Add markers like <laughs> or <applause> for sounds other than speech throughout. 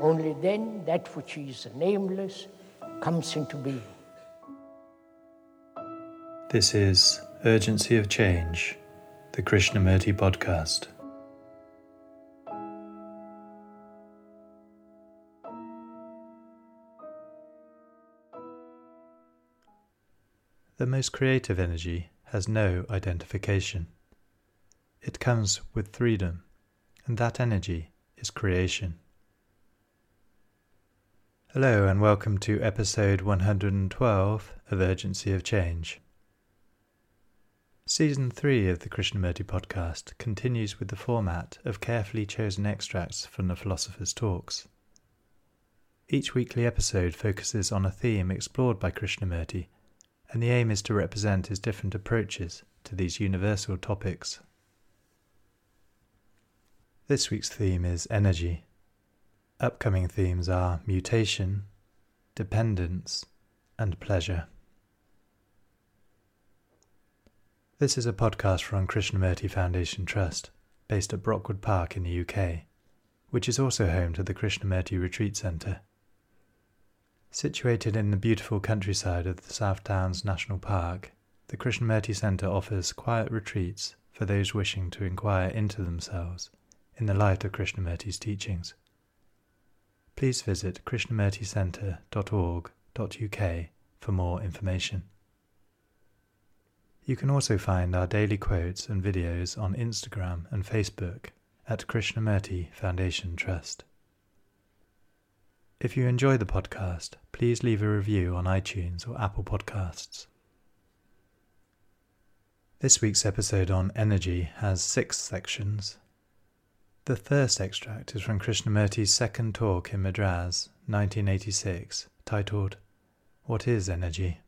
Only then that which is nameless comes into being. This is Urgency of Change, the Krishnamurti podcast. The most creative energy has no identification. It comes with freedom, and that energy is creation. Hello, and welcome to episode 112 of Urgency of Change. Season 3 of the Krishnamurti podcast continues with the format of carefully chosen extracts from the philosopher's talks. Each weekly episode focuses on a theme explored by Krishnamurti, and the aim is to represent his different approaches to these universal topics. This week's theme is energy. Upcoming themes are mutation, dependence, and pleasure. This is a podcast from Krishnamurti Foundation Trust, based at Brockwood Park in the UK, which is also home to the Krishnamurti Retreat Centre. Situated in the beautiful countryside of the South Downs National Park, the Krishnamurti Centre offers quiet retreats for those wishing to inquire into themselves in the light of Krishnamurti's teachings please visit krishnamurticentre.org.uk for more information. You can also find our daily quotes and videos on Instagram and Facebook at Krishnamurti Foundation Trust. If you enjoy the podcast, please leave a review on iTunes or Apple Podcasts. This week's episode on energy has six sections the first extract is from Krishnamurti's second talk in Madras, 1986, titled What is Energy?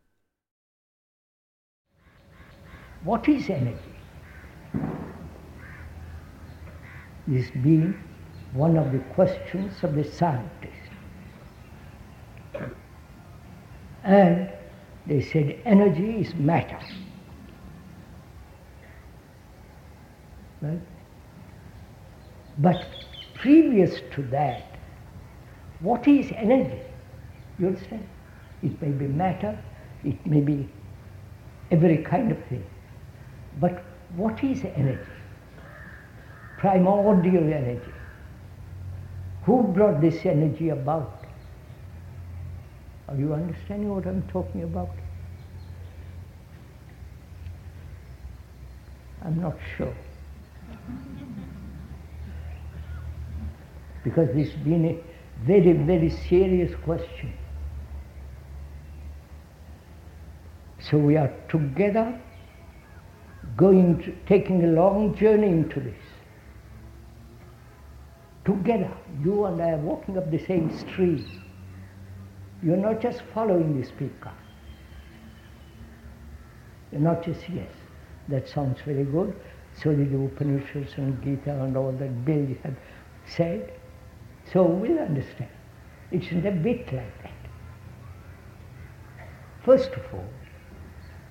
What is energy? This being one of the questions of the scientist. And they said energy is matter. Right? But previous to that, what is energy? You understand? It may be matter, it may be every kind of thing. But what is energy? Primordial energy. Who brought this energy about? Are you understanding what I'm talking about? I'm not sure. Because this has been a very, very serious question. So we are together going to, taking a long journey into this. Together, you and I are walking up the same street. You're not just following the speaker. You're not just, yes, that sounds very good. So did the Upanishads and Gita and all that Bill had said. So we'll understand. It's not a bit like that. First of all,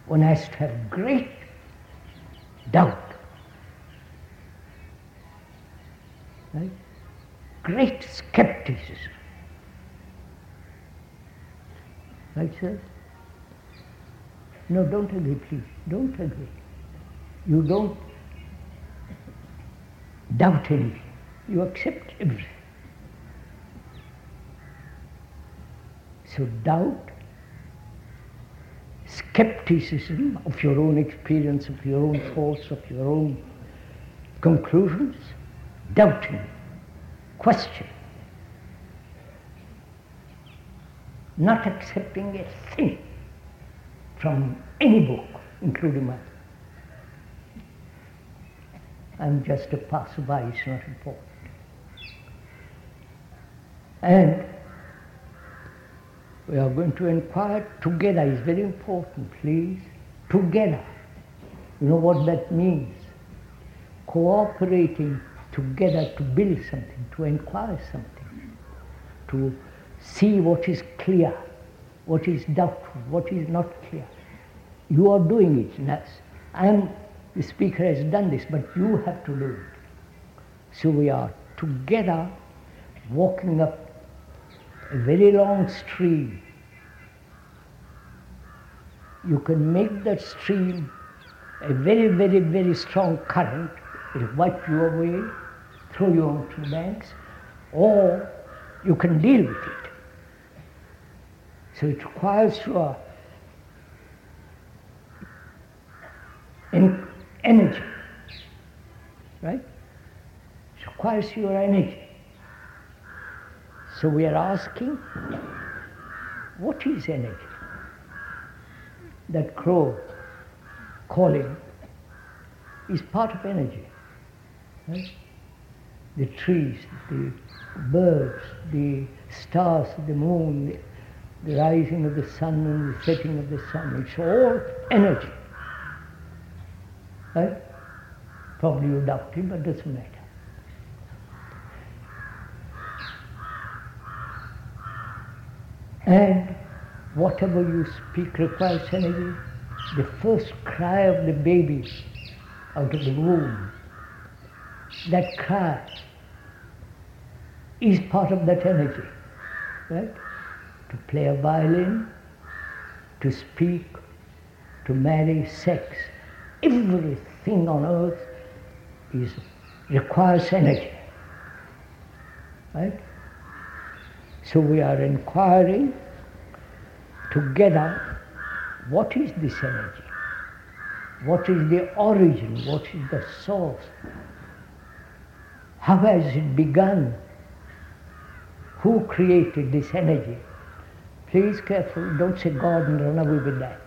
one has to have great doubt. Right? Great skepticism. Right, sir? No, don't agree, please. Don't agree. You don't doubt anything. You accept everything. So doubt, skepticism of your own experience, of your own thoughts, of your own conclusions, doubting, question, not accepting a thing from any book, including mine. I'm just a passerby, it's not important. And We are going to inquire together is very important, please. Together. You know what that means? Cooperating together to build something, to inquire something, to see what is clear, what is doubtful, what is not clear. You are doing it. I am, the speaker has done this, but you have to do it. So we are together walking up a very long stream. You can make that stream a very, very, very strong current. It will wipe you away, throw you onto the banks, or you can deal with it. So it requires your energy, right? It requires your energy. So we are asking, what is energy? That crow calling is part of energy. Right? The trees, the birds, the stars, the moon, the, the rising of the sun and the setting of the sun, it's all energy. Right? Probably you doubt it, but doesn't matter. And whatever you speak requires energy. The first cry of the baby out of the womb, that cry is part of that energy, right? To play a violin, to speak, to marry, sex, everything on earth is requires energy, right? So we are inquiring together what is this energy? What is the origin? What is the source? How has it begun? Who created this energy? Please careful, don't say God and run away with that.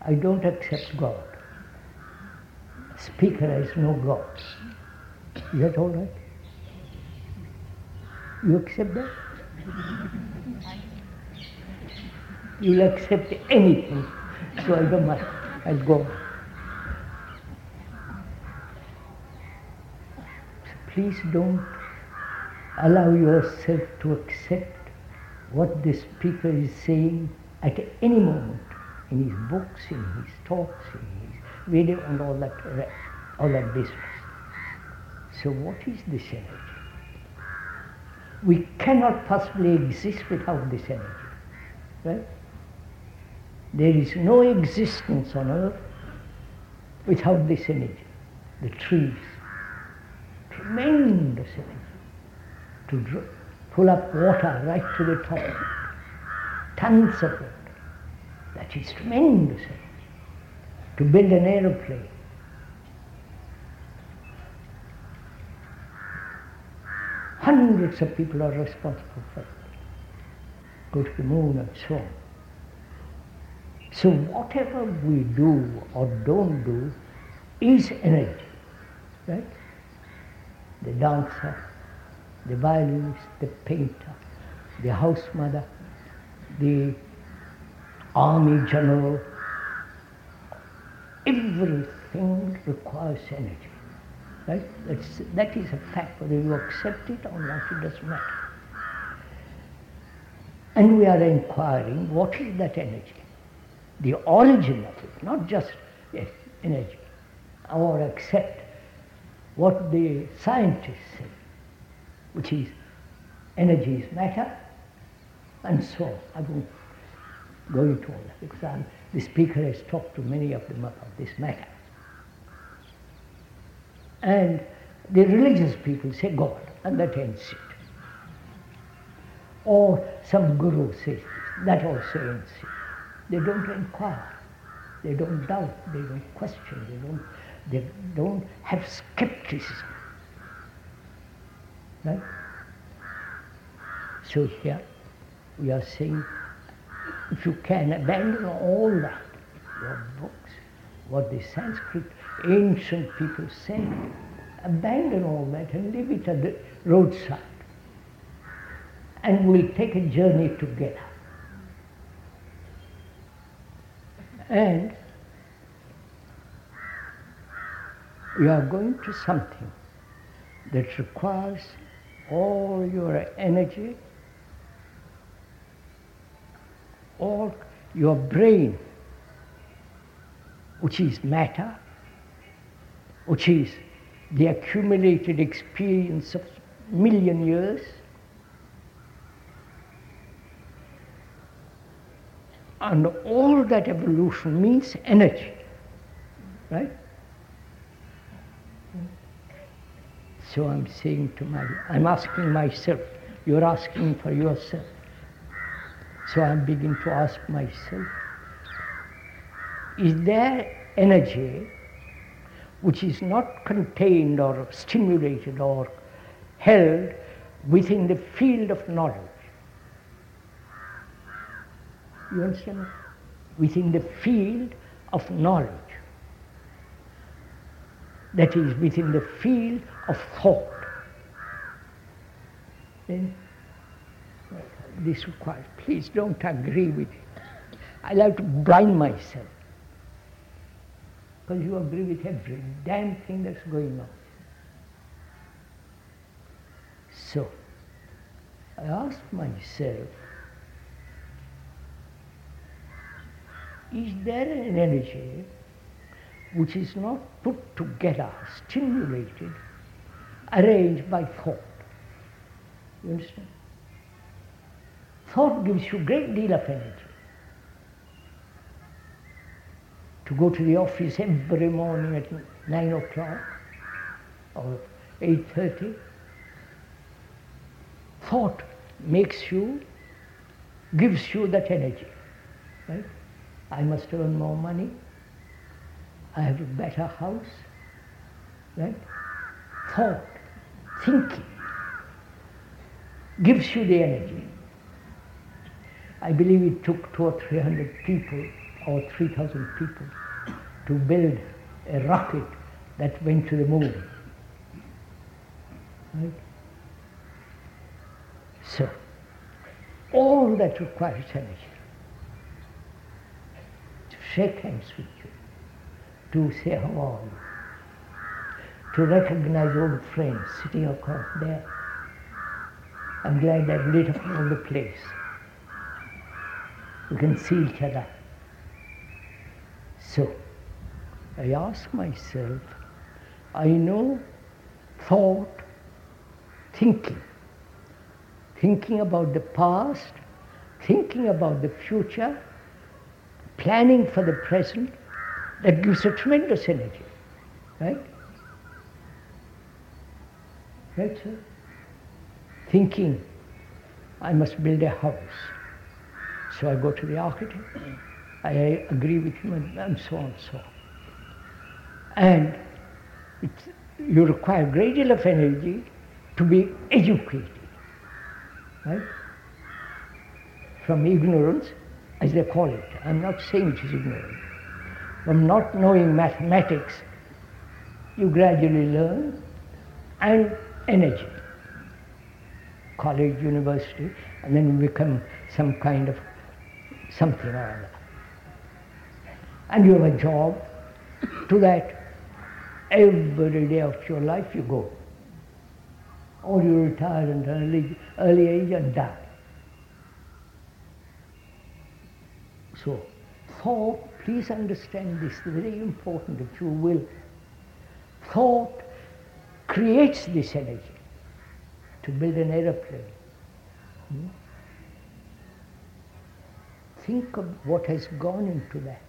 I don't accept God. Speaker has no God. Is that all right? You accept that? You'll accept anything. So I don't mind. I'll go. Please don't allow yourself to accept what the speaker is saying at any moment in his books, in his talks, in his video, and all that, all that business. So what is this energy? We cannot possibly exist without this energy. Right? There is no existence on earth without this energy. The trees, tremendous energy to pull up water right to the top. Tons of it. That is tremendous energy. To build an aeroplane. Hundreds of people are responsible for it. Go to the moon and so on. So whatever we do or don't do is energy, right? The dancer, the violinist, the painter, the house mother, the army general, everything requires energy. Right? That's, that is a fact. Whether you accept it or not, it doesn't matter. And we are inquiring what is that energy? The origin of it, not just yes, energy, or accept what the scientists say, which is energy is matter, and so on. I won't go into all that because I'm, the speaker has talked to many of them about this matter. And the religious people say God, and that ends it. Or some guru says that also ends it. They don't inquire, they don't doubt, they don't question, they don't, they don't have skepticism. Right? So here we are saying, if you can abandon all that, your books, what the Sanskrit ancient people said, abandon all that and leave it at the roadside and we'll take a journey together. And you are going to something that requires all your energy, all your brain, which is matter, which is the accumulated experience of million years, and all that evolution means energy, right? So I'm saying to my, I'm asking myself, you're asking for yourself. So I'm beginning to ask myself, is there energy which is not contained or stimulated or held within the field of knowledge? You understand? Within the field of knowledge. That is within the field of thought. Then this requires, please don't agree with it. I like to blind myself. Because you agree with every damn thing that's going on. So, I ask myself, is there an energy which is not put together, stimulated, arranged by thought? You understand? Thought gives you a great deal of energy. To go to the office every morning at nine o'clock or eight thirty. Thought makes you, gives you that energy. Right? I must earn more money. I have a better house. Right? Thought, thinking gives you the energy. I believe it took two or three hundred people or three thousand people to build a rocket that went to the moon. Right? So, all that requires energy. To shake hands with you, to say how are you, to recognize old friends sitting across there. I'm glad I've lit up all the place. We can see each other. So, I ask myself, I know thought, thinking, thinking about the past, thinking about the future, planning for the present, that gives a tremendous energy, right? Right, sir? Thinking, I must build a house. So I go to the architect, I agree with and, and so on and so on. And you require a great deal of energy to be educated, right? From ignorance, as they call it. I'm not saying it is ignorance. From not knowing mathematics, you gradually learn, and energy. College, university, and then you become some kind of something or other. And you have a job to that. Every day of your life you go. Or you retire at an early, early age and die. So, thought, please understand this, very important if you will. Thought creates this energy to build an aeroplane. Hmm? Think of what has gone into that.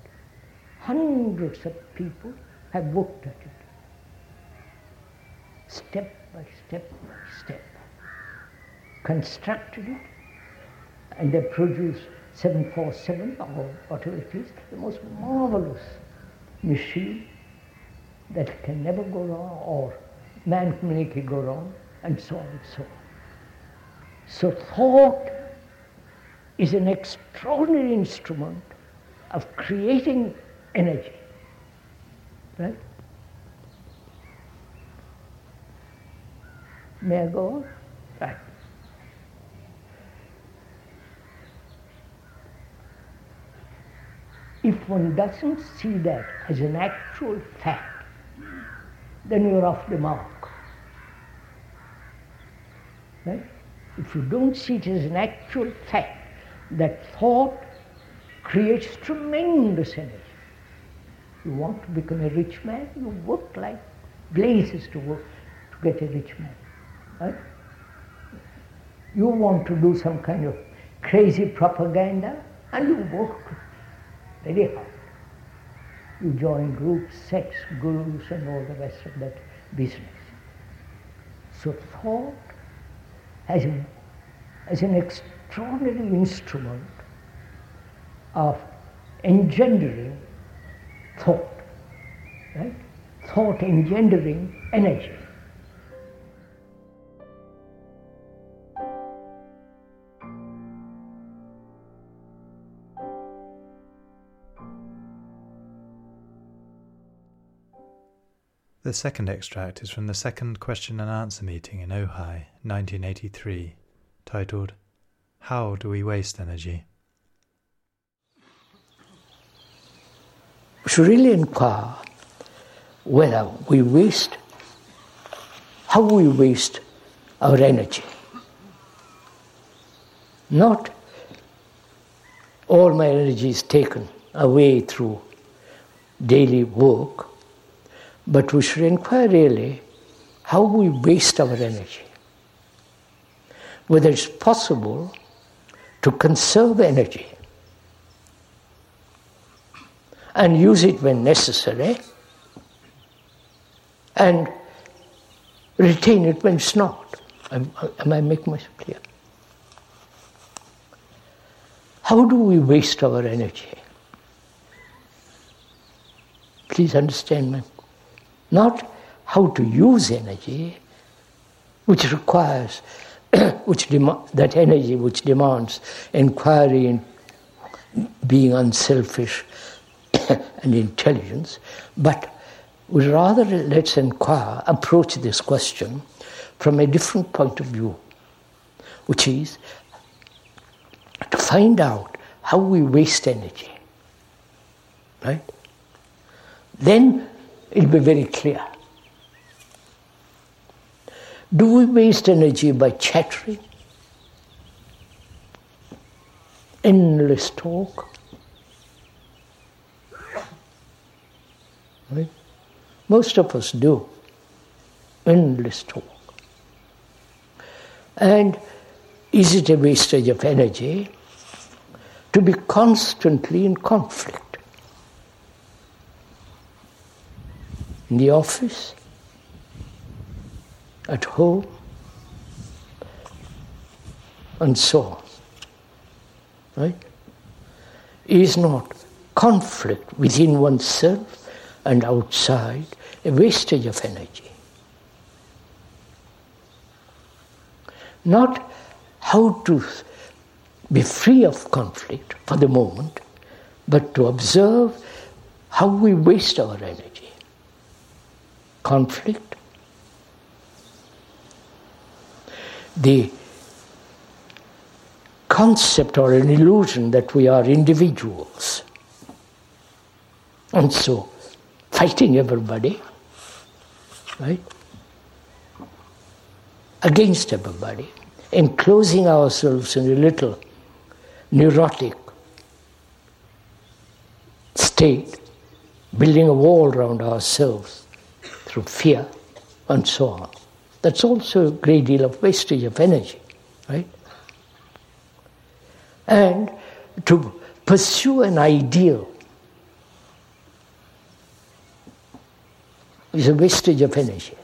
Hundreds of people have worked at it. Step by step by step. Constructed it, and they produce 747 or whatever it is, the most marvelous machine that can never go wrong or man can make it go wrong, and so on and so on. So thought is an extraordinary instrument of creating energy. Right? May I go on? Right. If one doesn't see that as an actual fact, then you're off the mark. Right? If you don't see it as an actual fact, that thought creates tremendous energy. You want to become a rich man, you work like blazes to work to get a rich man. Right? You want to do some kind of crazy propaganda, and you work very hard. You join groups, sects, gurus, and all the rest of that business. So thought has, a, has an extraordinary instrument of engendering thought, right? Thought engendering energy. The second extract is from the second question and answer meeting in Ojai, 1983, titled How Do We Waste Energy? Should really inquire whether we waste, how we waste our energy. Not all my energy is taken away through daily work but we should inquire really how we waste our energy. Whether it's possible to conserve energy and use it when necessary and retain it when it's not. Am, I making myself clear? How do we waste our energy? Please understand me. not how to use energy, which requires, <coughs> which dem- that energy which demands inquiry and being unselfish <laughs> and intelligence, but we rather let's inquire, approach this question from a different point of view, which is to find out how we waste energy. Right? Then it'll be very clear. Do we waste energy by chattering? Endless talk? Right? Most of us do. Endless talk. And is it a wastage of energy to be constantly in conflict? in the office, at home, and so on. Right? Is not conflict within oneself and outside a wastage of energy. Not how to be free of conflict for the moment, but to observe how we waste our energy conflict. The concept or an illusion that we are individuals. And so, fighting everybody, right? Against everybody, enclosing ourselves in a little neurotic state, building a wall around ourselves through fear, and so on. That's also a great deal of wastage of energy, right? And to pursue an ideal is a wastage of energy.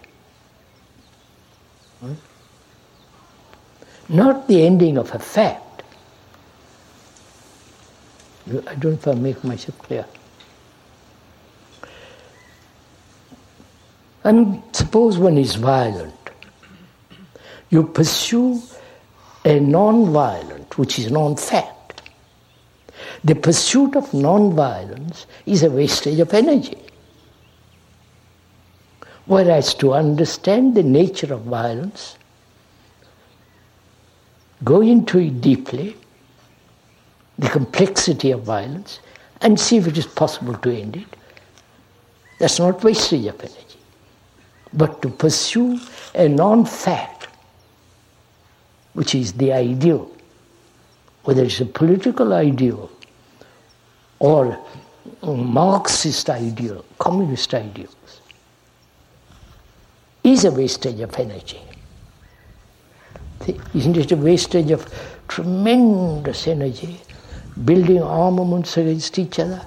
Right? Not the ending of a fact. I don't know if I make myself clear. And suppose one is violent. You pursue a non-violent, which is non-fact. The pursuit of non-violence is a wastage of energy. Whereas to understand the nature of violence, go into it deeply, the complexity of violence, and see if it is possible to end it. That's not wastage of energy. But to pursue a non fact, which is the ideal, whether it's a political ideal or Marxist ideal, communist ideals, is a wastage of energy. Isn't it a wastage of tremendous energy building armaments against each other?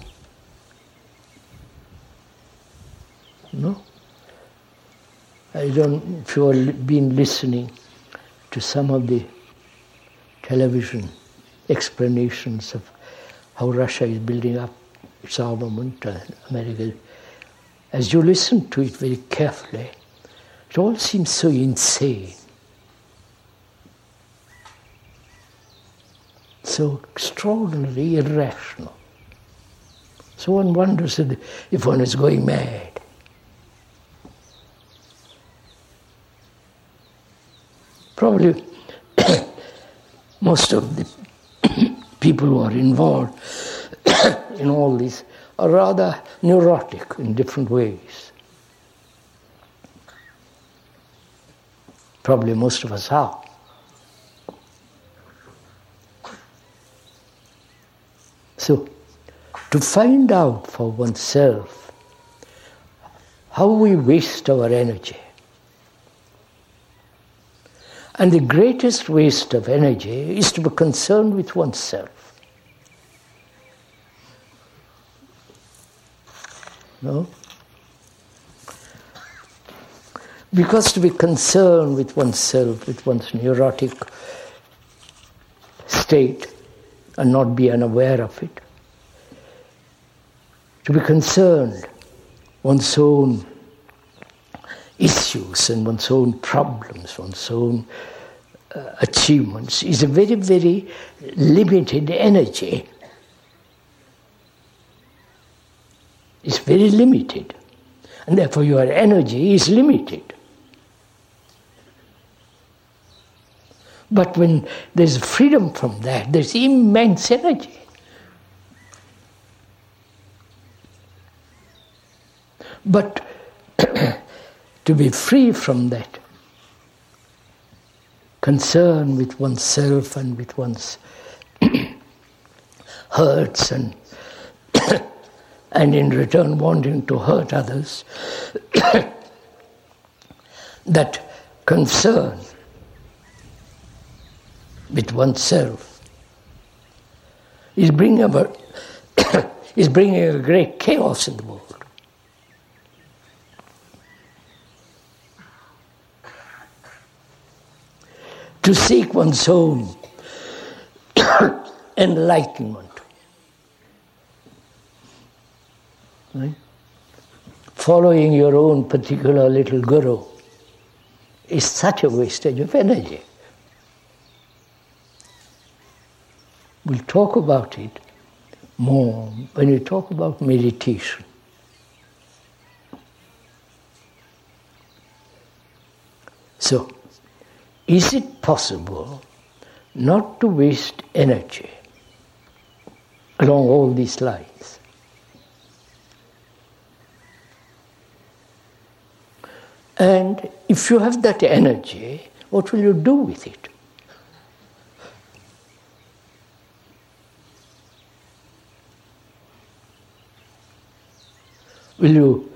No? I don't if you've been listening to some of the television explanations of how Russia is building up its armament and America. As you listen to it very carefully, it all seems so insane. So extraordinarily irrational. So one wonders if one is going mad. Probably <coughs> most of the <coughs> people who are involved <coughs> in all this are rather neurotic in different ways. Probably most of us are. So, to find out for oneself how we waste our energy, and the greatest waste of energy is to be concerned with oneself. No? Because to be concerned with oneself, with one's neurotic state, and not be unaware of it, to be concerned one's own issues and one's own problems, one's own uh, achievements is a very, very limited energy. It's very limited. And therefore, your energy is limited. But when there's freedom from that, there's immense energy. But <clears throat> to be free from that concern with oneself and with one's <clears throat> hurts and <clears throat> and in return wanting to hurt others that concern with oneself is bringing about <coughs> is bringing a great chaos in the world to seek one's own <coughs> enlightenment. Right? Following your own particular little guru is such a wastage of energy. We'll talk about it more when we talk about meditation. So, is it possible not to waste energy along all these lines? And if you have that energy, what will you do with it? Will you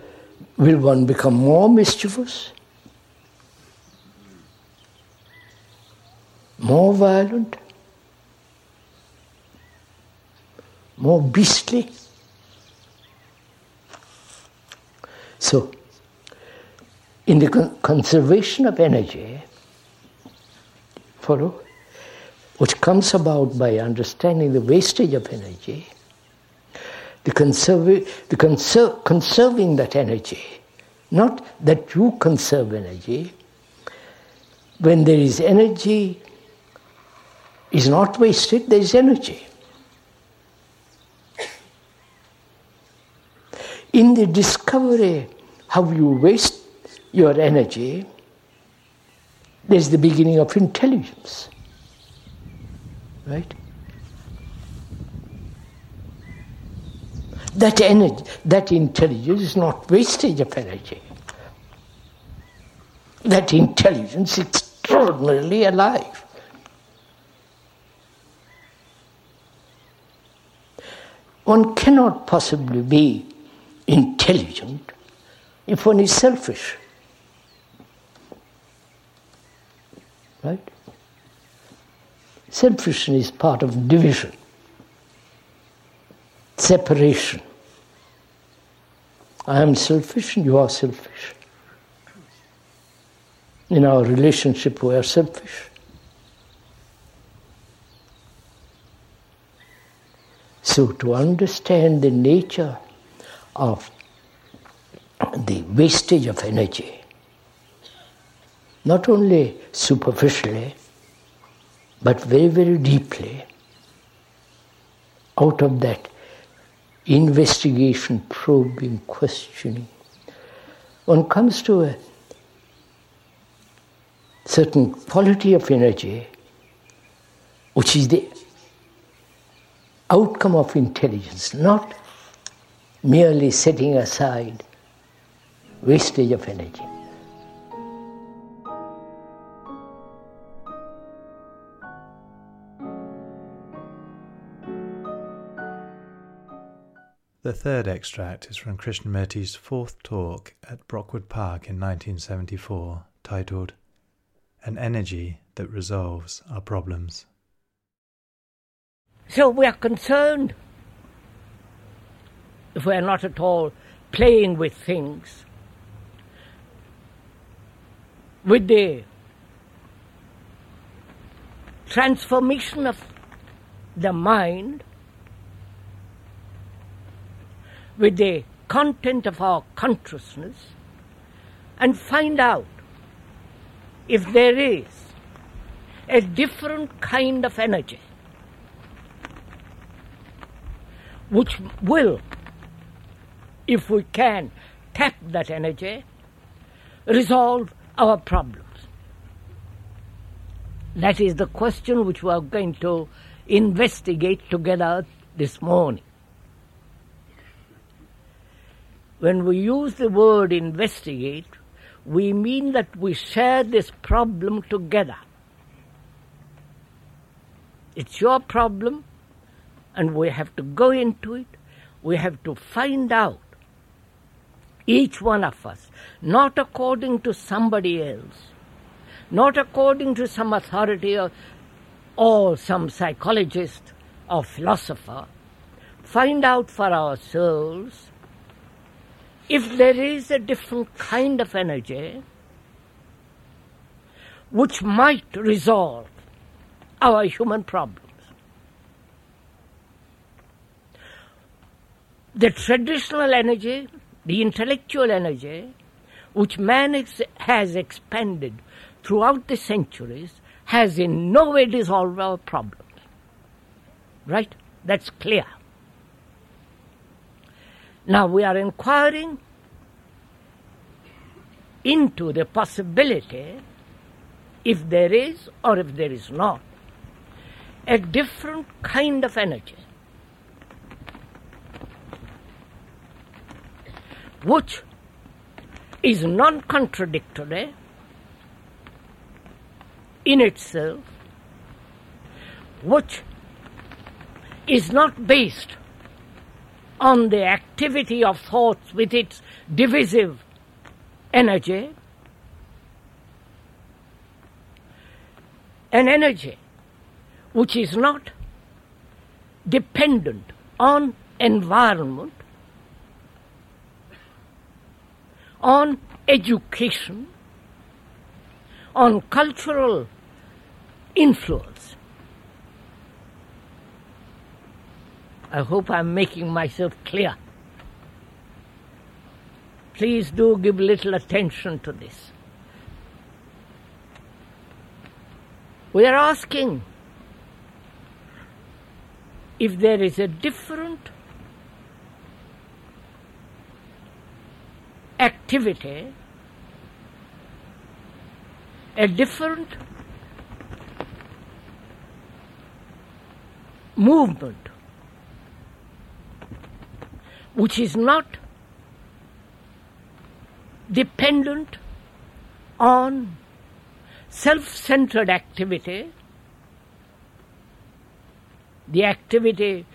will one become more mischievous? more violent, more beastly. So, in the con- conservation of energy, follow, which comes about by understanding the wastage of energy, the, conservi- the conser- conserving that energy, not that you conserve energy. When there is energy is not wasted, there is energy. In the discovery how you waste your energy, there's the beginning of intelligence. Right? That energy, that intelligence is not wastage of energy. That intelligence is extraordinarily alive. One cannot possibly be intelligent if one is selfish. Right? Selfishness is part of division, separation. I am selfish and you are selfish. In our relationship, we are selfish. So, to understand the nature of the wastage of energy, not only superficially, but very, very deeply, out of that investigation, probing, questioning, one comes to a certain quality of energy which is the outcome of intelligence, not merely setting aside wastage of energy. The third extract is from Krishnamurti's fourth talk at Brockwood Park in 1974, titled An Energy That Resolves Our Problems. So we are concerned if we are not at all playing with things, with the transformation of the mind, with the content of our consciousness, and find out if there is a different kind of energy which will, if we can tap that energy, resolve our problems. That is the question which we are going to investigate together this morning. When we use the word investigate, we mean that we share this problem together. It's your problem, and we have to go into it. We have to find out, each one of us, not according to somebody else, not according to some authority or, or some psychologist or philosopher, find out for ourselves if there is a different kind of energy which might resolve our human problems. The traditional energy, the intellectual energy, which man ex- has expanded throughout the centuries, has in no way dissolved our problems. Right? That's clear. Now we are inquiring into the possibility, if there is or if there is not, a different kind of energy which is non contradictory in itself, which is not based on the activity of thoughts with its divisive energy, an energy which is not dependent on environment, on education, on cultural influence. I hope I'm making myself clear. Please do give little attention to this. We are asking if there is a different activity, a different movement which is not dependent on self centered activity, the activity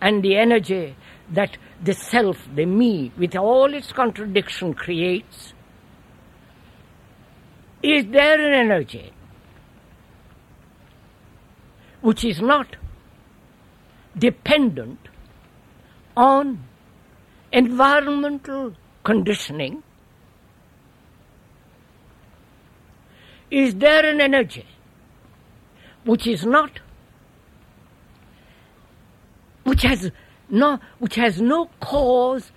and the energy that the self, the me, with all its contradiction creates, is there an energy which is not dependent on environmental conditioning? Is there an energy which is not, which has no, which has no cause,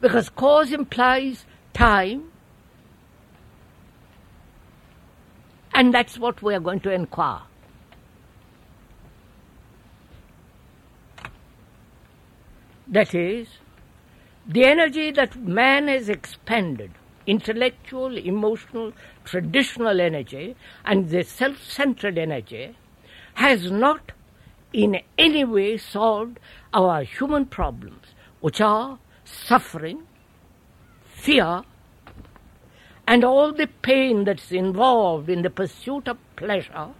because cause implies time, and that's what we are going to inquire. That is, the energy that man has expended, intellectual, emotional, traditional energy, and the self centered energy, has not in any way solved our human problems, which are suffering, fear, and all the pain that's involved in the pursuit of pleasure,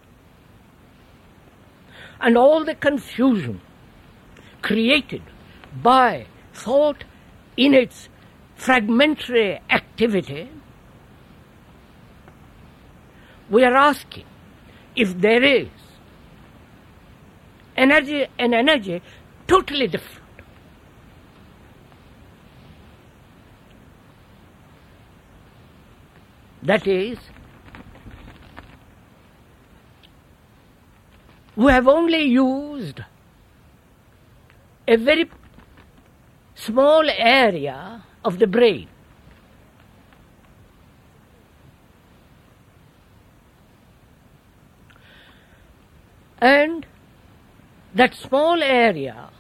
and all the confusion created by thought in its fragmentary activity, we are asking if there is energy and energy totally different. That is, we have only used a very small area of the brain. And that small area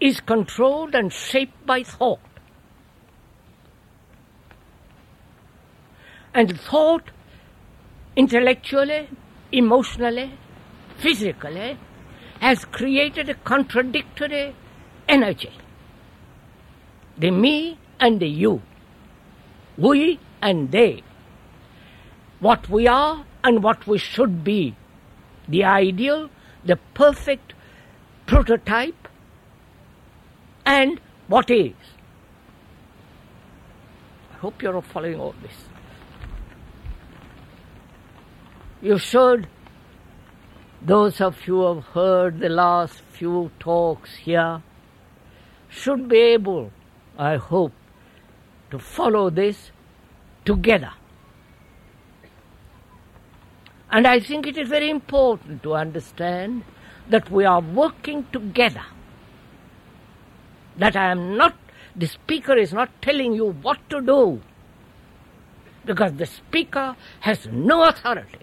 is controlled and shaped by thought. And thought, intellectually, emotionally, physically, has created a contradictory energy. The me and the you. We and they. What we are and what we should be. The ideal, the perfect, prototype and what is. I hope you're following all this. You should, those of you who have heard the last few talks here, should be able, I hope, to follow this together. And I think it is very important to understand that we are working together. That I am not, the speaker is not telling you what to do, because the speaker has no authority.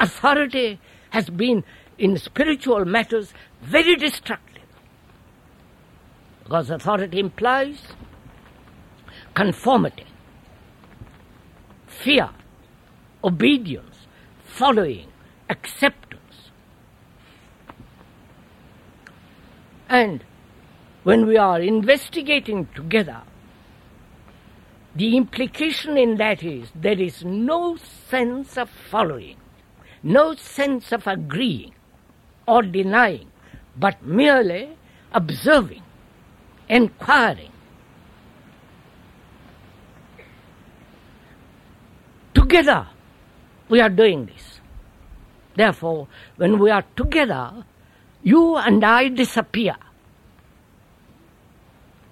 Authority has been, in spiritual matters, very destructive. Because authority implies conformity, fear, obedience, following, acceptance. And when we are investigating together, the implication in that is there is no sense of following, no sense of agreeing or denying, but merely observing, inquiring. Together we are doing this. Therefore, when we are together, you and I disappear.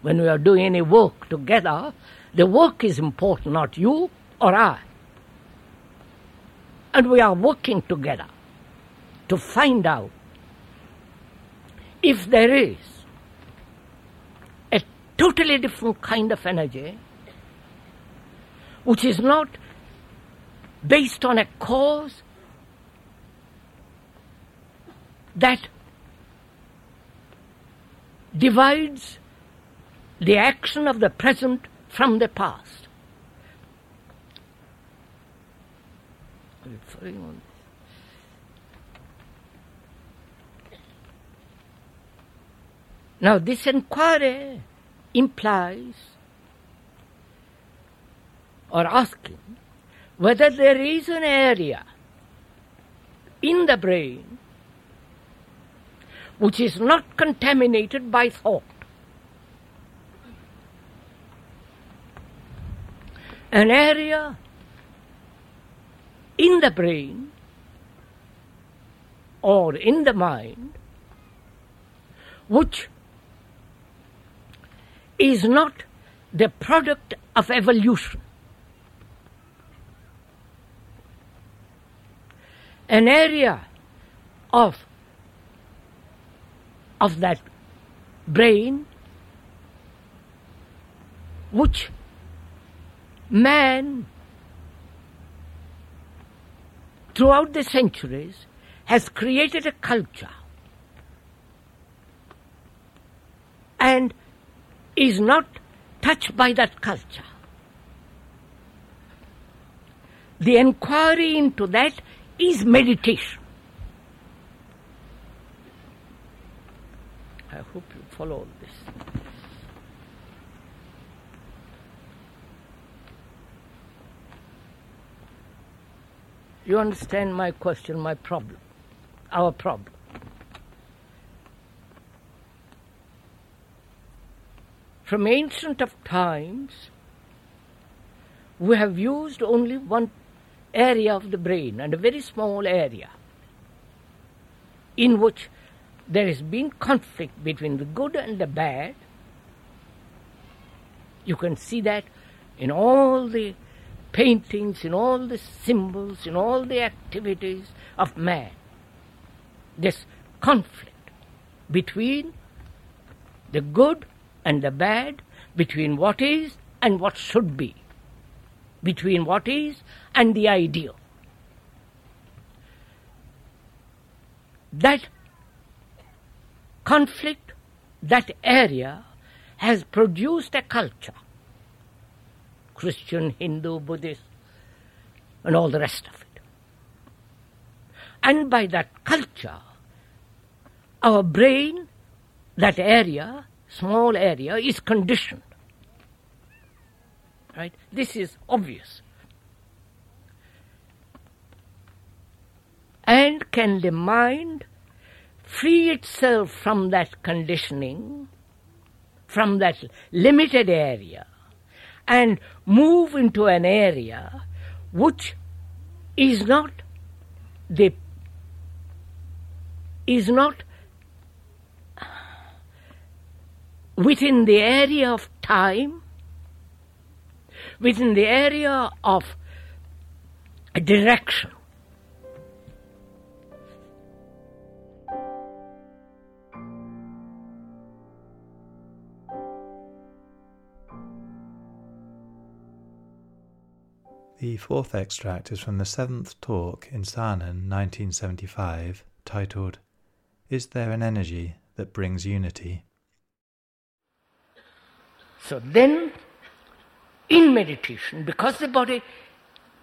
When we are doing any work together, the work is important, not you or I. And we are working together to find out if there is totally different kind of energy which is not based on a cause that divides the action of the present from the past. Now, this inquiry implies or asking whether there is an area in the brain which is not contaminated by thought. An area in the brain or in the mind which is not the product of evolution. An area of, of that brain which man throughout the centuries has created a culture and is not touched by that culture. The inquiry into that is meditation. I hope you follow this. You understand my question, my problem, our problem. From ancient of times, we have used only one area of the brain and a very small area in which there has been conflict between the good and the bad. You can see that in all the paintings, in all the symbols, in all the activities of man. This conflict between the good and the bad, between what is and what should be, between what is and the ideal. That conflict, that area, has produced a culture Christian, Hindu, Buddhist, and all the rest of it. And by that culture, our brain, that area, small area, is conditioned. Right? This is obvious. And can the mind free itself from that conditioning, from that limited area, and move into an area which is not the is not within the area of time, within the area of direction. The fourth extract is from the seventh talk in Saanen 1975, titled Is There an Energy That Brings Unity? So then, in meditation, because the body,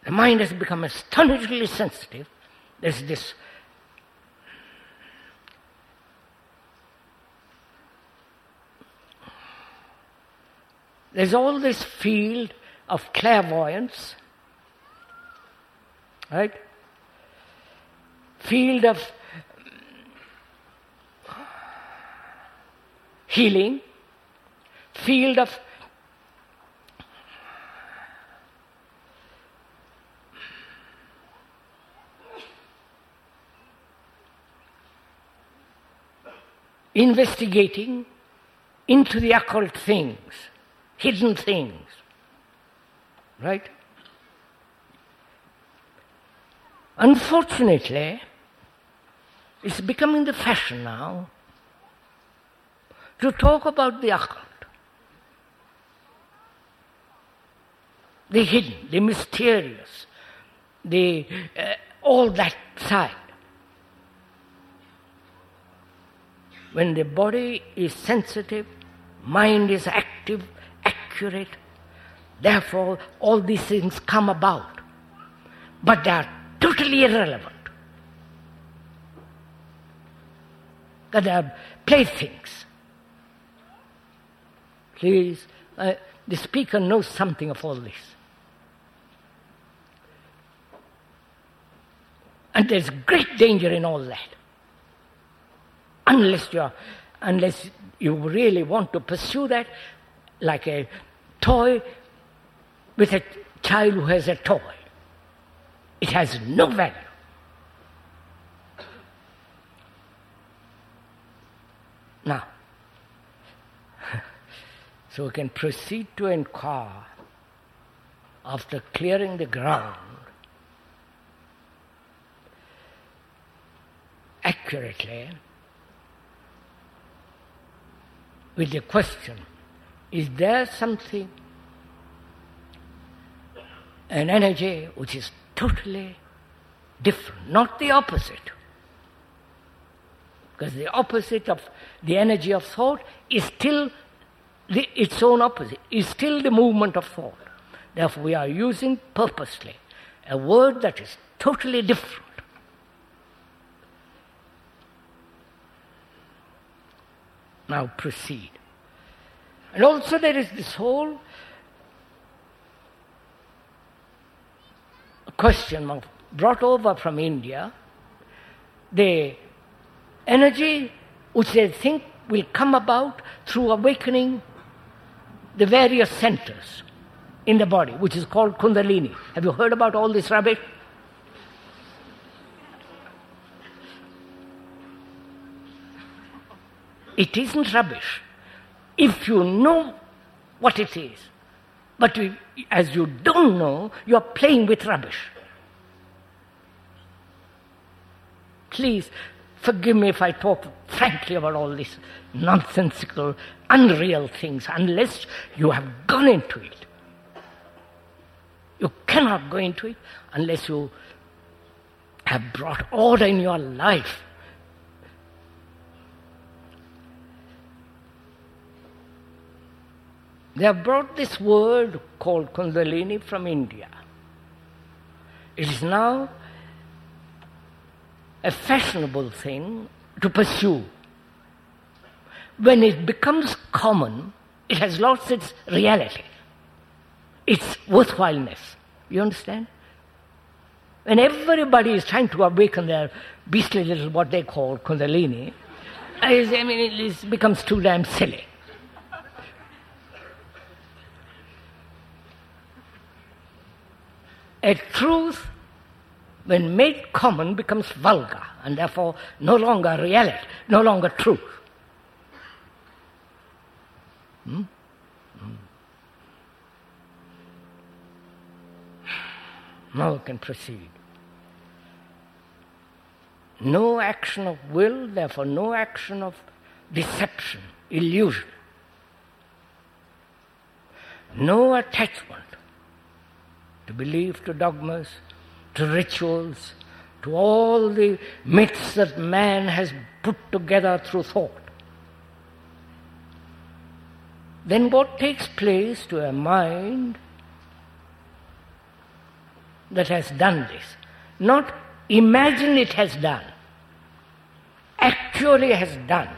the mind has become astonishingly sensitive, there's this there's all this field of clairvoyance right? Field of healing, field of investigating into the occult things, hidden things, right? Unfortunately, it's becoming the fashion now to talk about the occult, the hidden, the mysterious, the uh, all that side. When the body is sensitive, mind is active, accurate, therefore all these things come about. But they are totally irrelevant. That are playthings. Please, uh, the speaker knows something of all this. And there's great danger in all that. Unless you are, unless you really want to pursue that like a toy with a child who has a toy. It has no value. Now, <laughs> so we can proceed to inquire after clearing the ground accurately with the question is there something, an energy which is totally different, not the opposite? Because the opposite of the energy of thought is still the, its own opposite, is still the movement of thought. Therefore, we are using purposely a word that is totally different. Now proceed. And also, there is this whole question brought over from India the energy which they think will come about through awakening the various centers in the body, which is called Kundalini. Have you heard about all this rubbish? It isn't rubbish if you know what it is. But you, as you don't know, you're playing with rubbish. Please forgive me if I talk frankly about all these nonsensical, unreal things, unless you have gone into it. You cannot go into it unless you have brought order in your life. They have brought this word called Kundalini from India. It is now a fashionable thing to pursue. When it becomes common, it has lost its reality, its worthwhileness. You understand? When everybody is trying to awaken their beastly little what they call Kundalini, <laughs> I mean, it becomes too damn silly. A truth, when made common, becomes vulgar and therefore no longer reality, no longer truth. Hmm? Hmm. Now we can proceed. No action of will, therefore, no action of deception, illusion. No attachment to belief, to dogmas, to rituals, to all the myths that man has put together through thought. Then what takes place to a mind that has done this? Not imagine it has done, actually has done.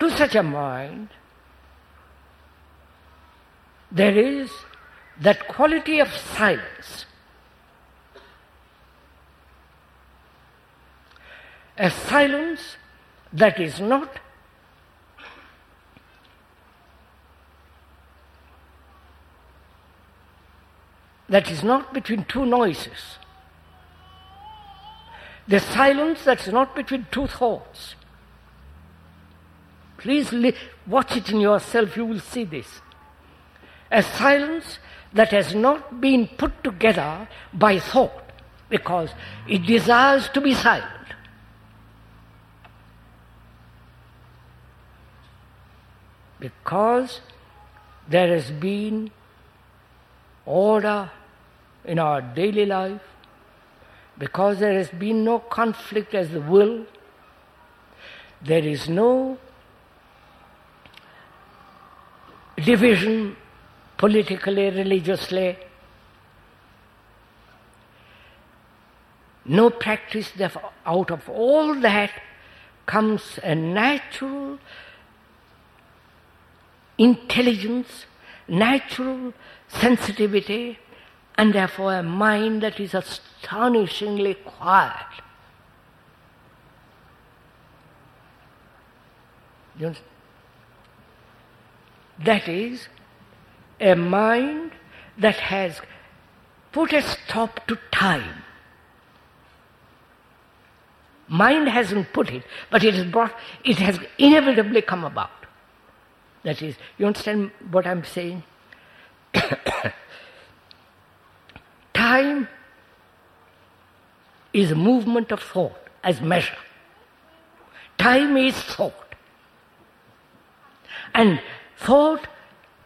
To such a mind, there is that quality of silence. A silence that is not that is not between two noises. The silence that's not between two thoughts. Please li- watch it in yourself, you will see this a silence that has not been put together by thought because it desires to be silent. Because there has been order in our daily life, because there has been no conflict as the will, there is no division politically, religiously. No practice, therefore, out of all that comes a natural intelligence, natural sensitivity, and therefore a mind that is astonishingly quiet. That is a mind that has put a stop to time. Mind hasn't put it, but it has brought, it has inevitably come about. That is, you understand what I'm saying? <coughs> time is movement of thought as measure. Time is thought. And thought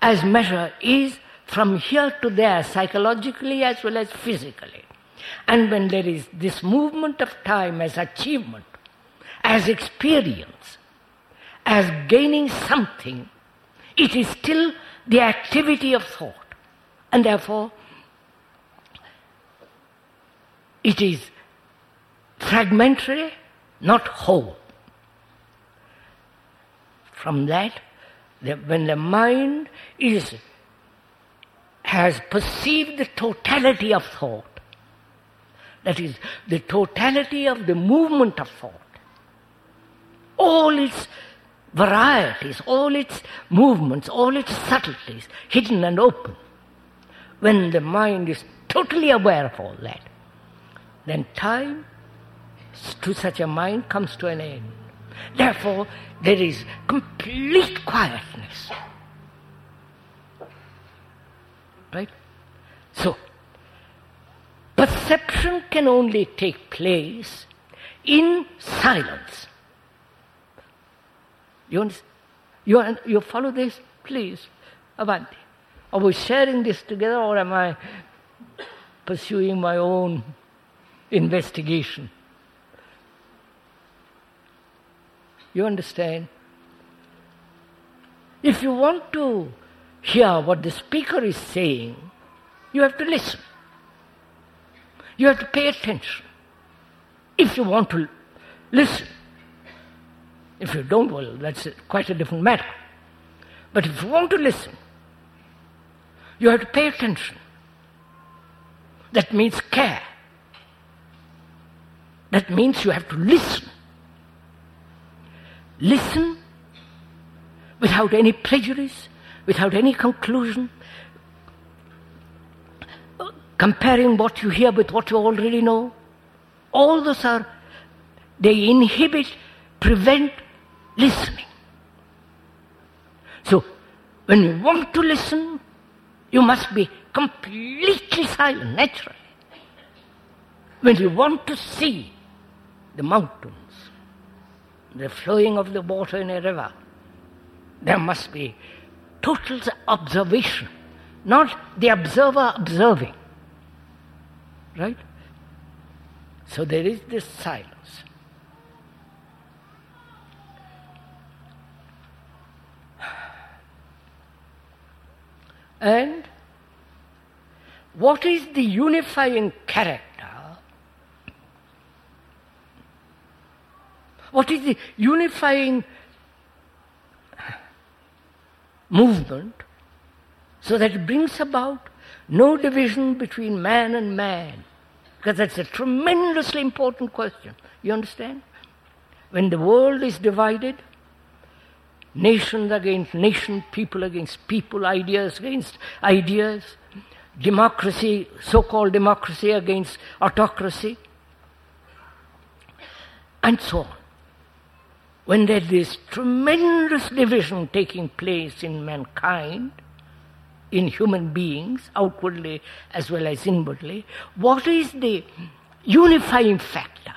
as measure is from here to there, psychologically as well as physically. And when there is this movement of time as achievement, as experience, as gaining something, it is still the activity of thought. And therefore, it is fragmentary, not whole. From that, the, when the mind is has perceived the totality of thought, that is, the totality of the movement of thought, all its varieties, all its movements, all its subtleties, hidden and open. When the mind is totally aware of all that, then time to such a mind comes to an end. Therefore, there is complete quietness. Right? So, perception can only take place in silence. You, you, you follow this? Please, Avanti. Are we sharing this together or am I pursuing my own investigation? You understand? If you want to hear what the speaker is saying, you have to listen. You have to pay attention. If you want to listen. If you don't, well, that's quite a different matter. But if you want to listen, you have to pay attention. That means care. That means you have to listen. Listen without any prejudice, without any conclusion, comparing what you hear with what you already know. All those are, they inhibit, prevent listening. So, when you want to listen, you must be completely silent, naturally. When you want to see the mountains, the flowing of the water in a river, there must be total observation, not the observer observing. Right? So there is this silence. And what is the unifying character What is the unifying movement so that it brings about no division between man and man? Because that's a tremendously important question. You understand? When the world is divided, nations against nation, people against people, ideas against ideas, democracy, so called democracy against autocracy, and so on when there is this tremendous division taking place in mankind, in human beings, outwardly as well as inwardly, what is the unifying factor?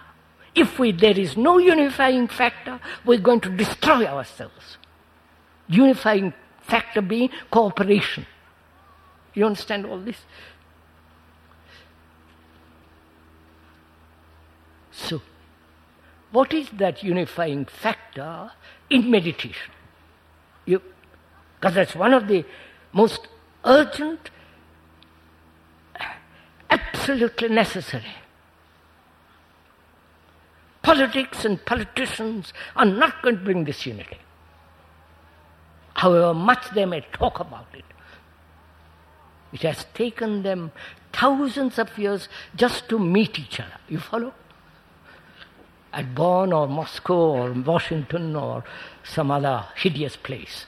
If we, there is no unifying factor, we're going to destroy ourselves. Unifying factor being cooperation. You understand all this? So, what is that unifying factor in meditation? Because that's one of the most urgent, absolutely necessary, politics and politicians are not going to bring this unity. However much they may talk about it. It has taken them thousands of years just to meet each other. You follow? At Bonn or Moscow or Washington or some other hideous place.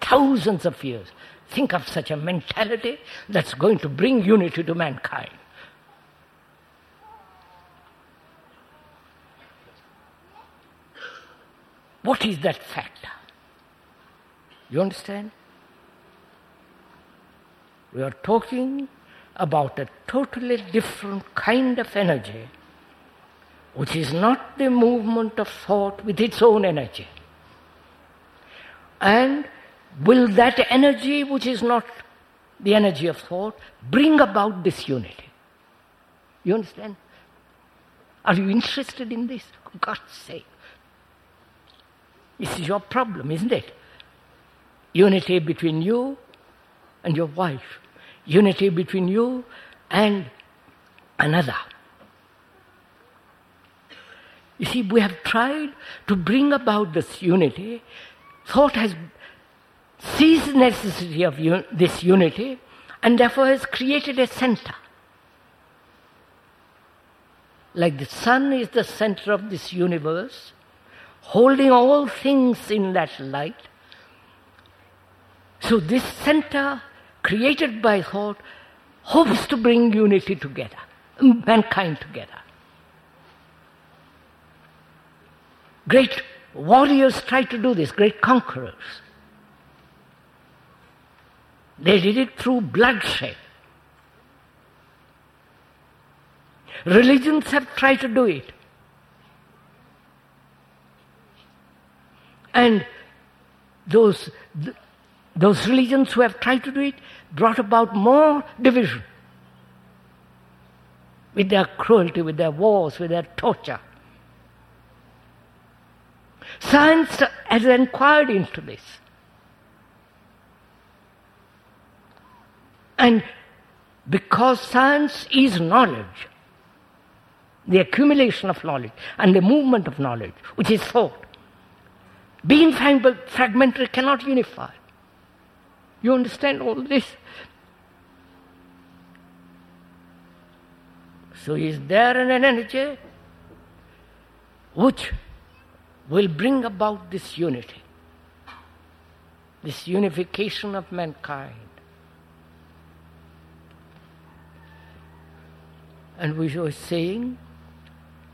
Thousands of years. Think of such a mentality that's going to bring unity to mankind. What is that factor? You understand? We are talking about a totally different kind of energy, which is not the movement of thought with its own energy. And will that energy, which is not the energy of thought, bring about this unity? You understand? Are you interested in this? For God's sake. This is your problem, isn't it? Unity between you and your wife, unity between you and another. You see, we have tried to bring about this unity. Thought has sees the necessity of un- this unity and therefore has created a center. Like the sun is the center of this universe, holding all things in that light. So, this center created by thought hopes to bring unity together, mankind together. Great warriors tried to do this, great conquerors. They did it through bloodshed. Religions have tried to do it. And those, those religions who have tried to do it brought about more division with their cruelty, with their wars, with their torture. Science has inquired into this. And because science is knowledge, the accumulation of knowledge and the movement of knowledge, which is thought, being fragmentary cannot unify. You understand all this? So, is there an energy which will bring about this unity, this unification of mankind? And we were saying,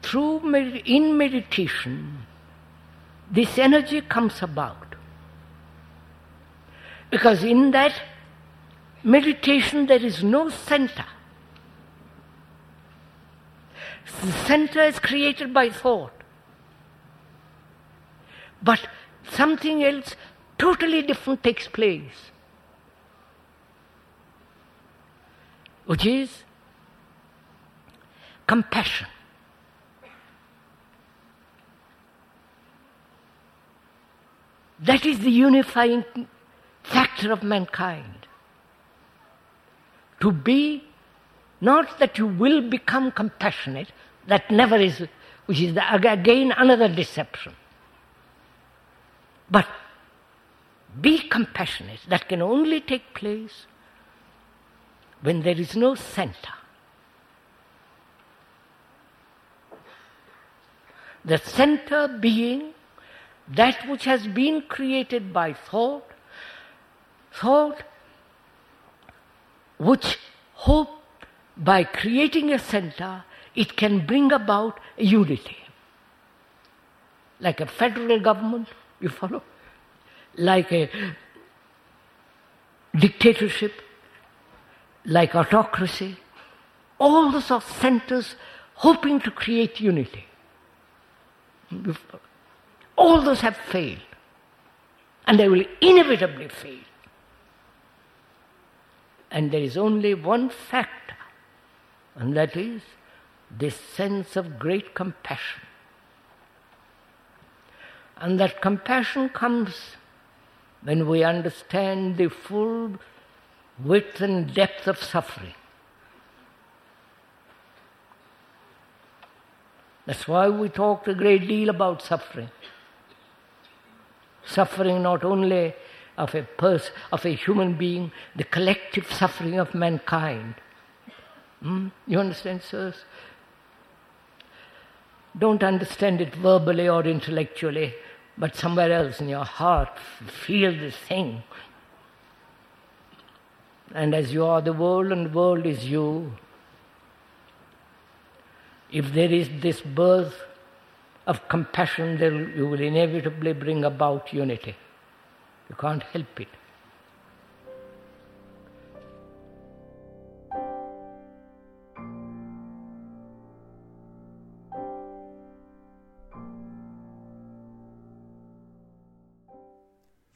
through med- in meditation, this energy comes about. Because in that meditation there is no center. The center is created by thought. But something else totally different takes place, which is compassion. That is the unifying factor of mankind. To be, not that you will become compassionate, that never is, which is the, again another deception. But be compassionate, that can only take place when there is no center. The center being that which has been created by thought, thought which hope by creating a center it can bring about unity. Like a federal government, you follow? Like a dictatorship, like autocracy. All those are centers hoping to create unity. All those have failed. And they will inevitably fail. And there is only one factor, and that is this sense of great compassion. And that compassion comes when we understand the full width and depth of suffering. That's why we talked a great deal about suffering. Suffering not only of a person, of a human being, the collective suffering of mankind. Hmm? You understand, sirs? Don't understand it verbally or intellectually, but somewhere else in your heart, feel this thing. And as you are the world and the world is you, if there is this birth of compassion, then you will inevitably bring about unity. You can't help it.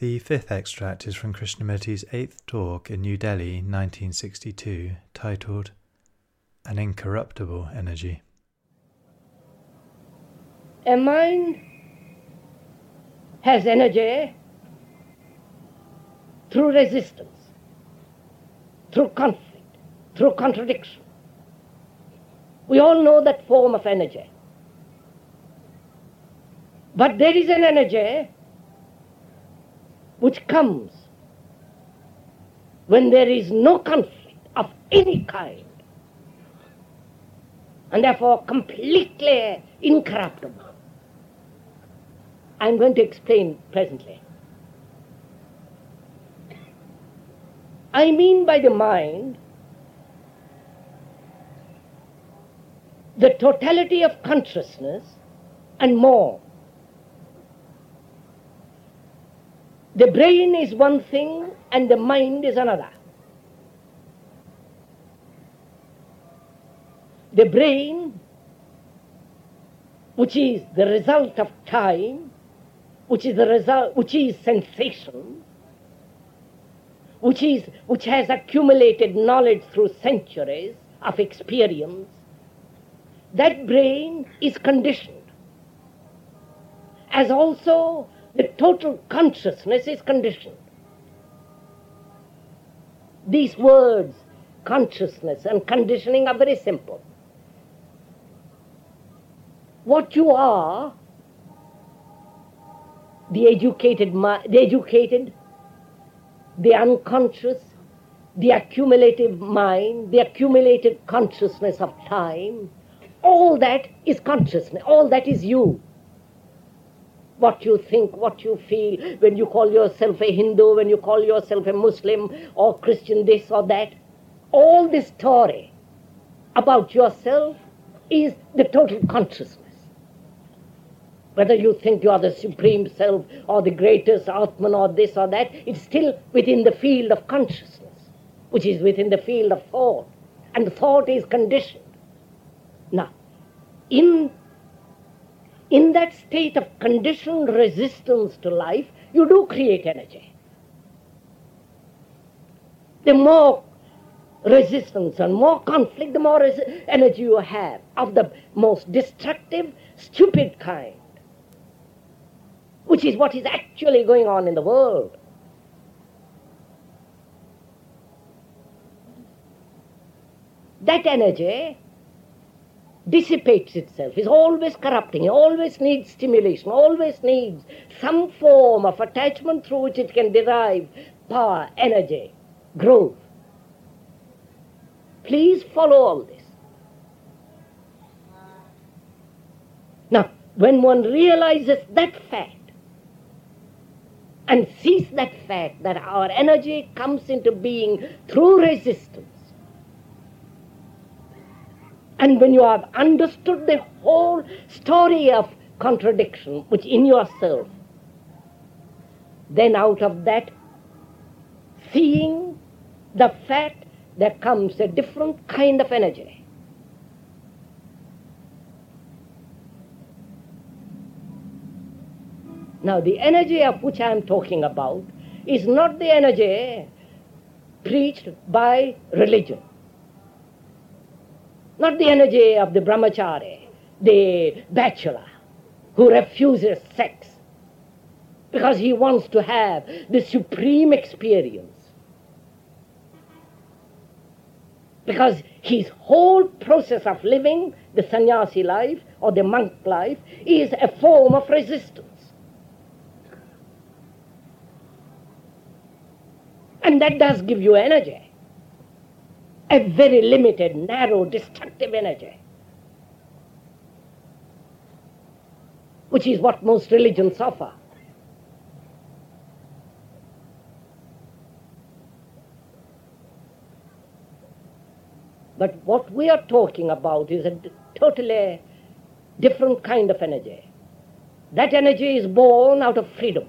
The fifth extract is from Krishnamurti's eighth talk in New Delhi, 1962, titled An Incorruptible Energy. A mind has energy through resistance, through conflict, through contradiction. We all know that form of energy. But there is an energy which comes when there is no conflict of any kind, and therefore completely incorruptible. I'm going to explain presently. I mean by the mind the totality of consciousness and more. The brain is one thing and the mind is another. The brain, which is the result of time, which is the result, which is sensation, which is which has accumulated knowledge through centuries of experience, that brain is conditioned. As also the total consciousness is conditioned. These words, consciousness and conditioning, are very simple. What you are the educated, the educated, the unconscious, the accumulative mind, the accumulated consciousness of time, all that is consciousness, all that is you. What you think, what you feel, when you call yourself a Hindu, when you call yourself a Muslim or Christian, this or that, all this story about yourself is the total consciousness. Whether you think you are the supreme self or the greatest Atman or this or that, it's still within the field of consciousness, which is within the field of thought. And thought is conditioned. Now, in, in that state of conditioned resistance to life, you do create energy. The more resistance and more conflict, the more energy you have of the most destructive, stupid kind which is what is actually going on in the world. That energy dissipates itself, is always corrupting, always needs stimulation, always needs some form of attachment through which it can derive power, energy, growth. Please follow all this. Now, when one realizes that fact, and sees that fact that our energy comes into being through resistance. And when you have understood the whole story of contradiction, which in yourself, then out of that, seeing the fact, there comes a different kind of energy. Now, the energy of which I am talking about is not the energy preached by religion, not the energy of the brahmachari, the bachelor who refuses sex because he wants to have the supreme experience. Because his whole process of living the sannyasi life or the monk life is a form of resistance. And that does give you energy. A very limited, narrow, destructive energy. Which is what most religions offer. But what we are talking about is a totally different kind of energy. That energy is born out of freedom,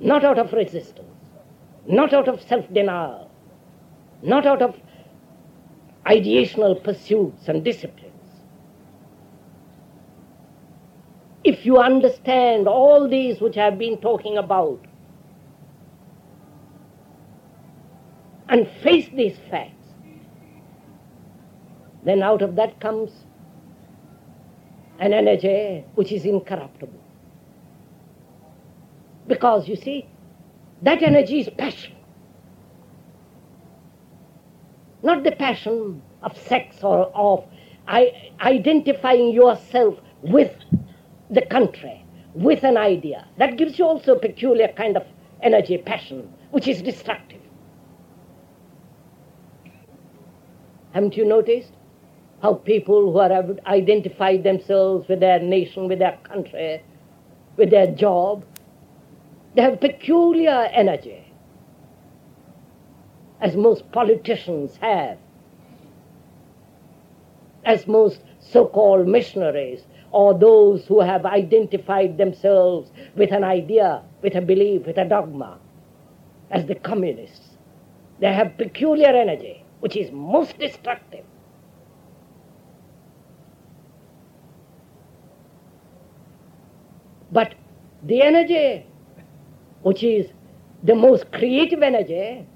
not out of resistance, not out of self denial, not out of ideational pursuits and disciplines. If you understand all these which I have been talking about and face these facts, then out of that comes an energy which is incorruptible. Because you see, that energy is passion. Not the passion of sex or of identifying yourself with the country, with an idea. That gives you also a peculiar kind of energy, passion, which is destructive. Haven't you noticed? how people who have identified themselves with their nation, with their country, with their job, they have peculiar energy, as most politicians have, as most so called missionaries, or those who have identified themselves with an idea, with a belief, with a dogma, as the communists. They have peculiar energy, which is most destructive. But the energy, which is the most creative energy,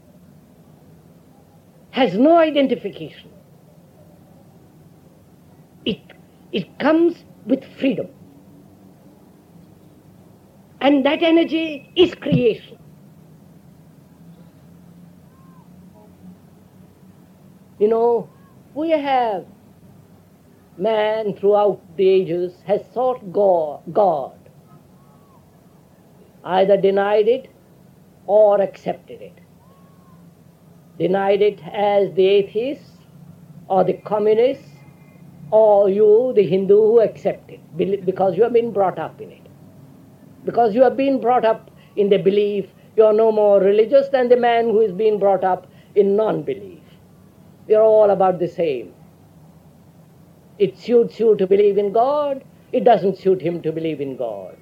has no identification. It, it comes with freedom. And that energy is creation. You know, we have, man throughout the ages has sought God either denied it or accepted it. Denied it as the atheists or the communists or you, the Hindu, who accept it because you have been brought up in it. Because you have been brought up in the belief you are no more religious than the man who is being brought up in non belief. We are all about the same. It suits you to believe in God, it doesn't suit him to believe in God.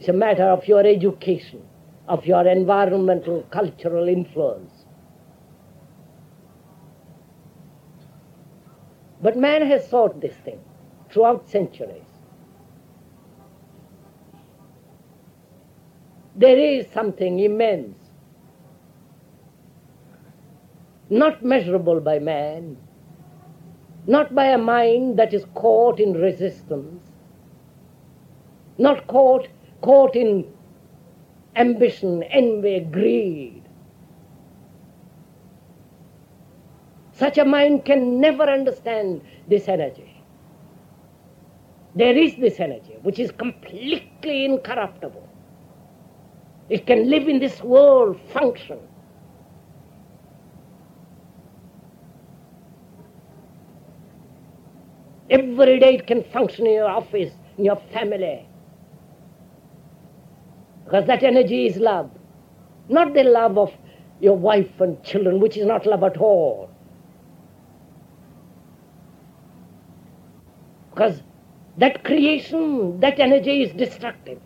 It's a matter of your education, of your environmental, cultural influence. But man has sought this thing throughout centuries. There is something immense, not measurable by man, not by a mind that is caught in resistance, not caught caught in ambition, envy, greed. Such a mind can never understand this energy. There is this energy which is completely incorruptible. It can live in this world, function. Every day it can function in your office, in your family, because that energy is love. Not the love of your wife and children, which is not love at all. Because that creation, that energy is destructive.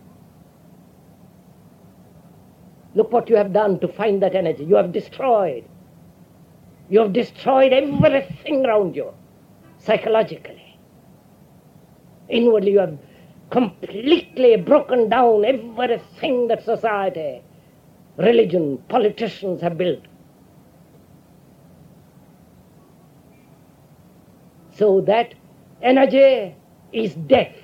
Look what you have done to find that energy. You have destroyed. You have destroyed everything around you, psychologically. Inwardly, you have completely broken down everything that society, religion, politicians have built. So that energy is death.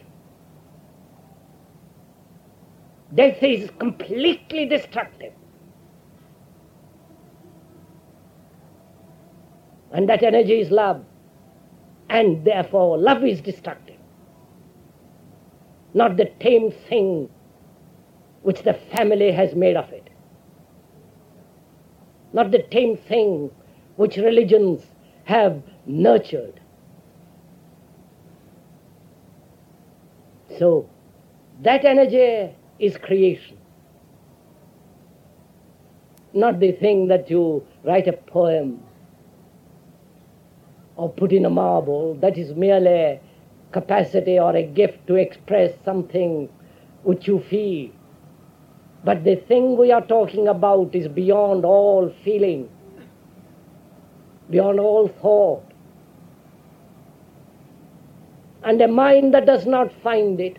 Death is completely destructive. And that energy is love. And therefore, love is destructive. Not the tame thing which the family has made of it. Not the tame thing which religions have nurtured. So, that energy is creation. Not the thing that you write a poem or put in a marble, that is merely capacity or a gift to express something which you feel. But the thing we are talking about is beyond all feeling, beyond all thought. And a mind that does not find it,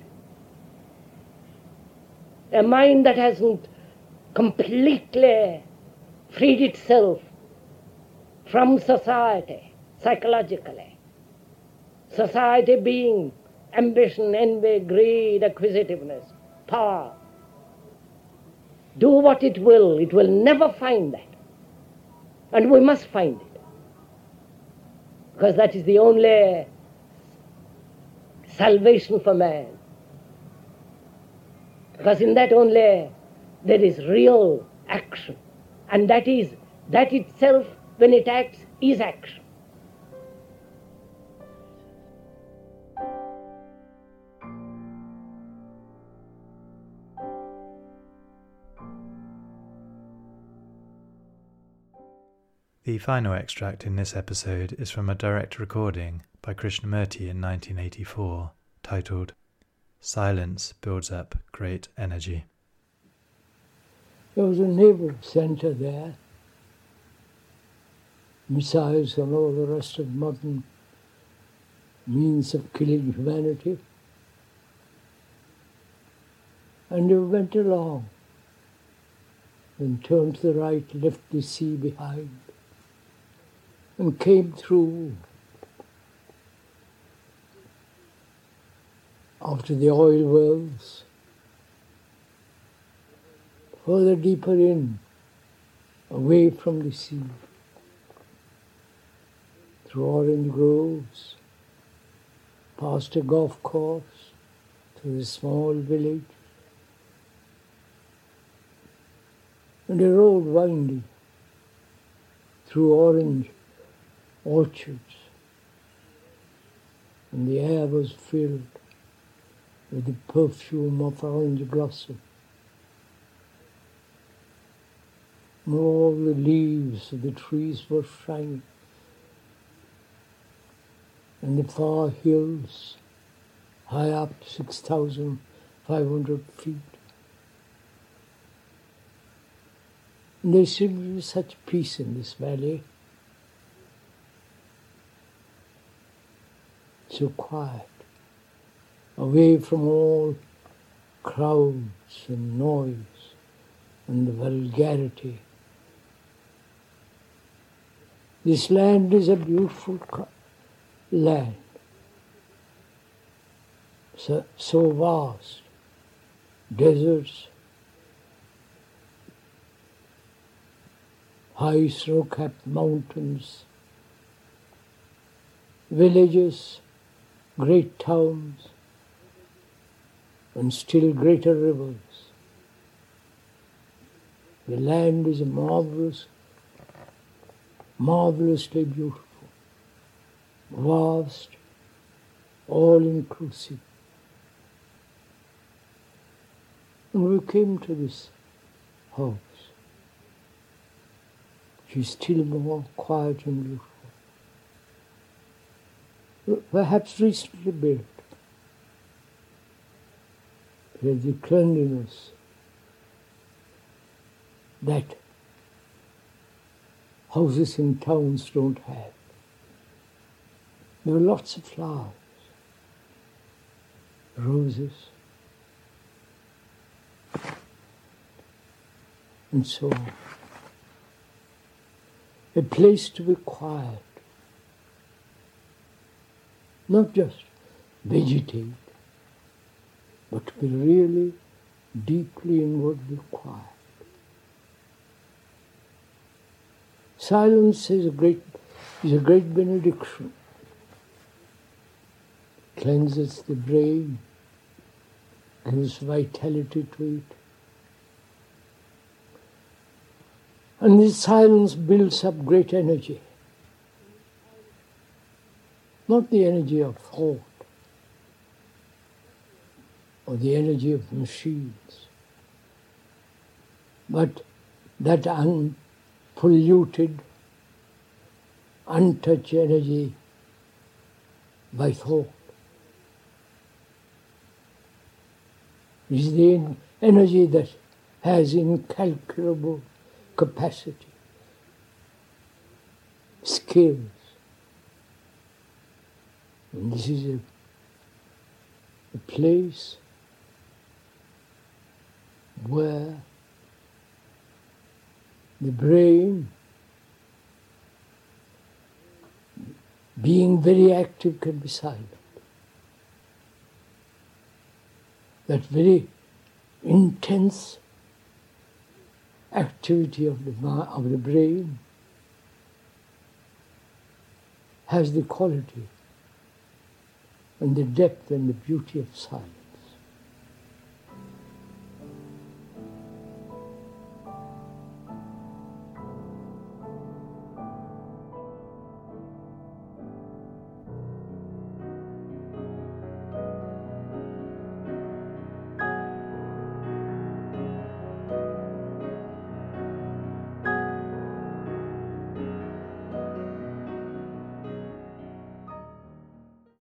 a mind that hasn't completely freed itself from society psychologically. Society being ambition, envy, greed, acquisitiveness, power. Do what it will, it will never find that. And we must find it. Because that is the only salvation for man. Because in that only there is real action. And that is, that itself, when it acts, is action. The final extract in this episode is from a direct recording by Krishnamurti in 1984 titled Silence Builds Up Great Energy. There was a naval center there, missiles and all the rest of modern means of killing humanity. And we went along, then turned to the right, left the sea behind and came through after the oil wells, further deeper in, away from the sea, through orange groves, past a golf course, to a small village, and a road winding through orange orchards, and the air was filled with the perfume of orange blossom. And all the leaves of the trees were shining, and the far hills, high up 6,500 feet. And there seemed to be such peace in this valley. So quiet, away from all crowds and noise and the vulgarity. This land is a beautiful land, so, so vast, deserts, high snow-capped mountains, villages, great towns, and still greater rivers. The land is marvelous, marvelously beautiful, vast, all inclusive. And we came to this house, is still more quiet and beautiful perhaps recently built. There's the cleanliness that houses in towns don't have. There are lots of flowers, roses, and so on. A place to be quiet not just vegetate, but to be really deeply inwardly quiet. Silence is a great is a great benediction. Cleanses the brain, gives vitality to it. And this silence builds up great energy. Not the energy of thought or the energy of machines, but that unpolluted, untouched energy by thought. It is the energy that has incalculable capacity, skills. And this is a, a place where the brain, being very active, can be silent. That very intense activity of the, of the brain has the quality and the depth and the beauty of silence.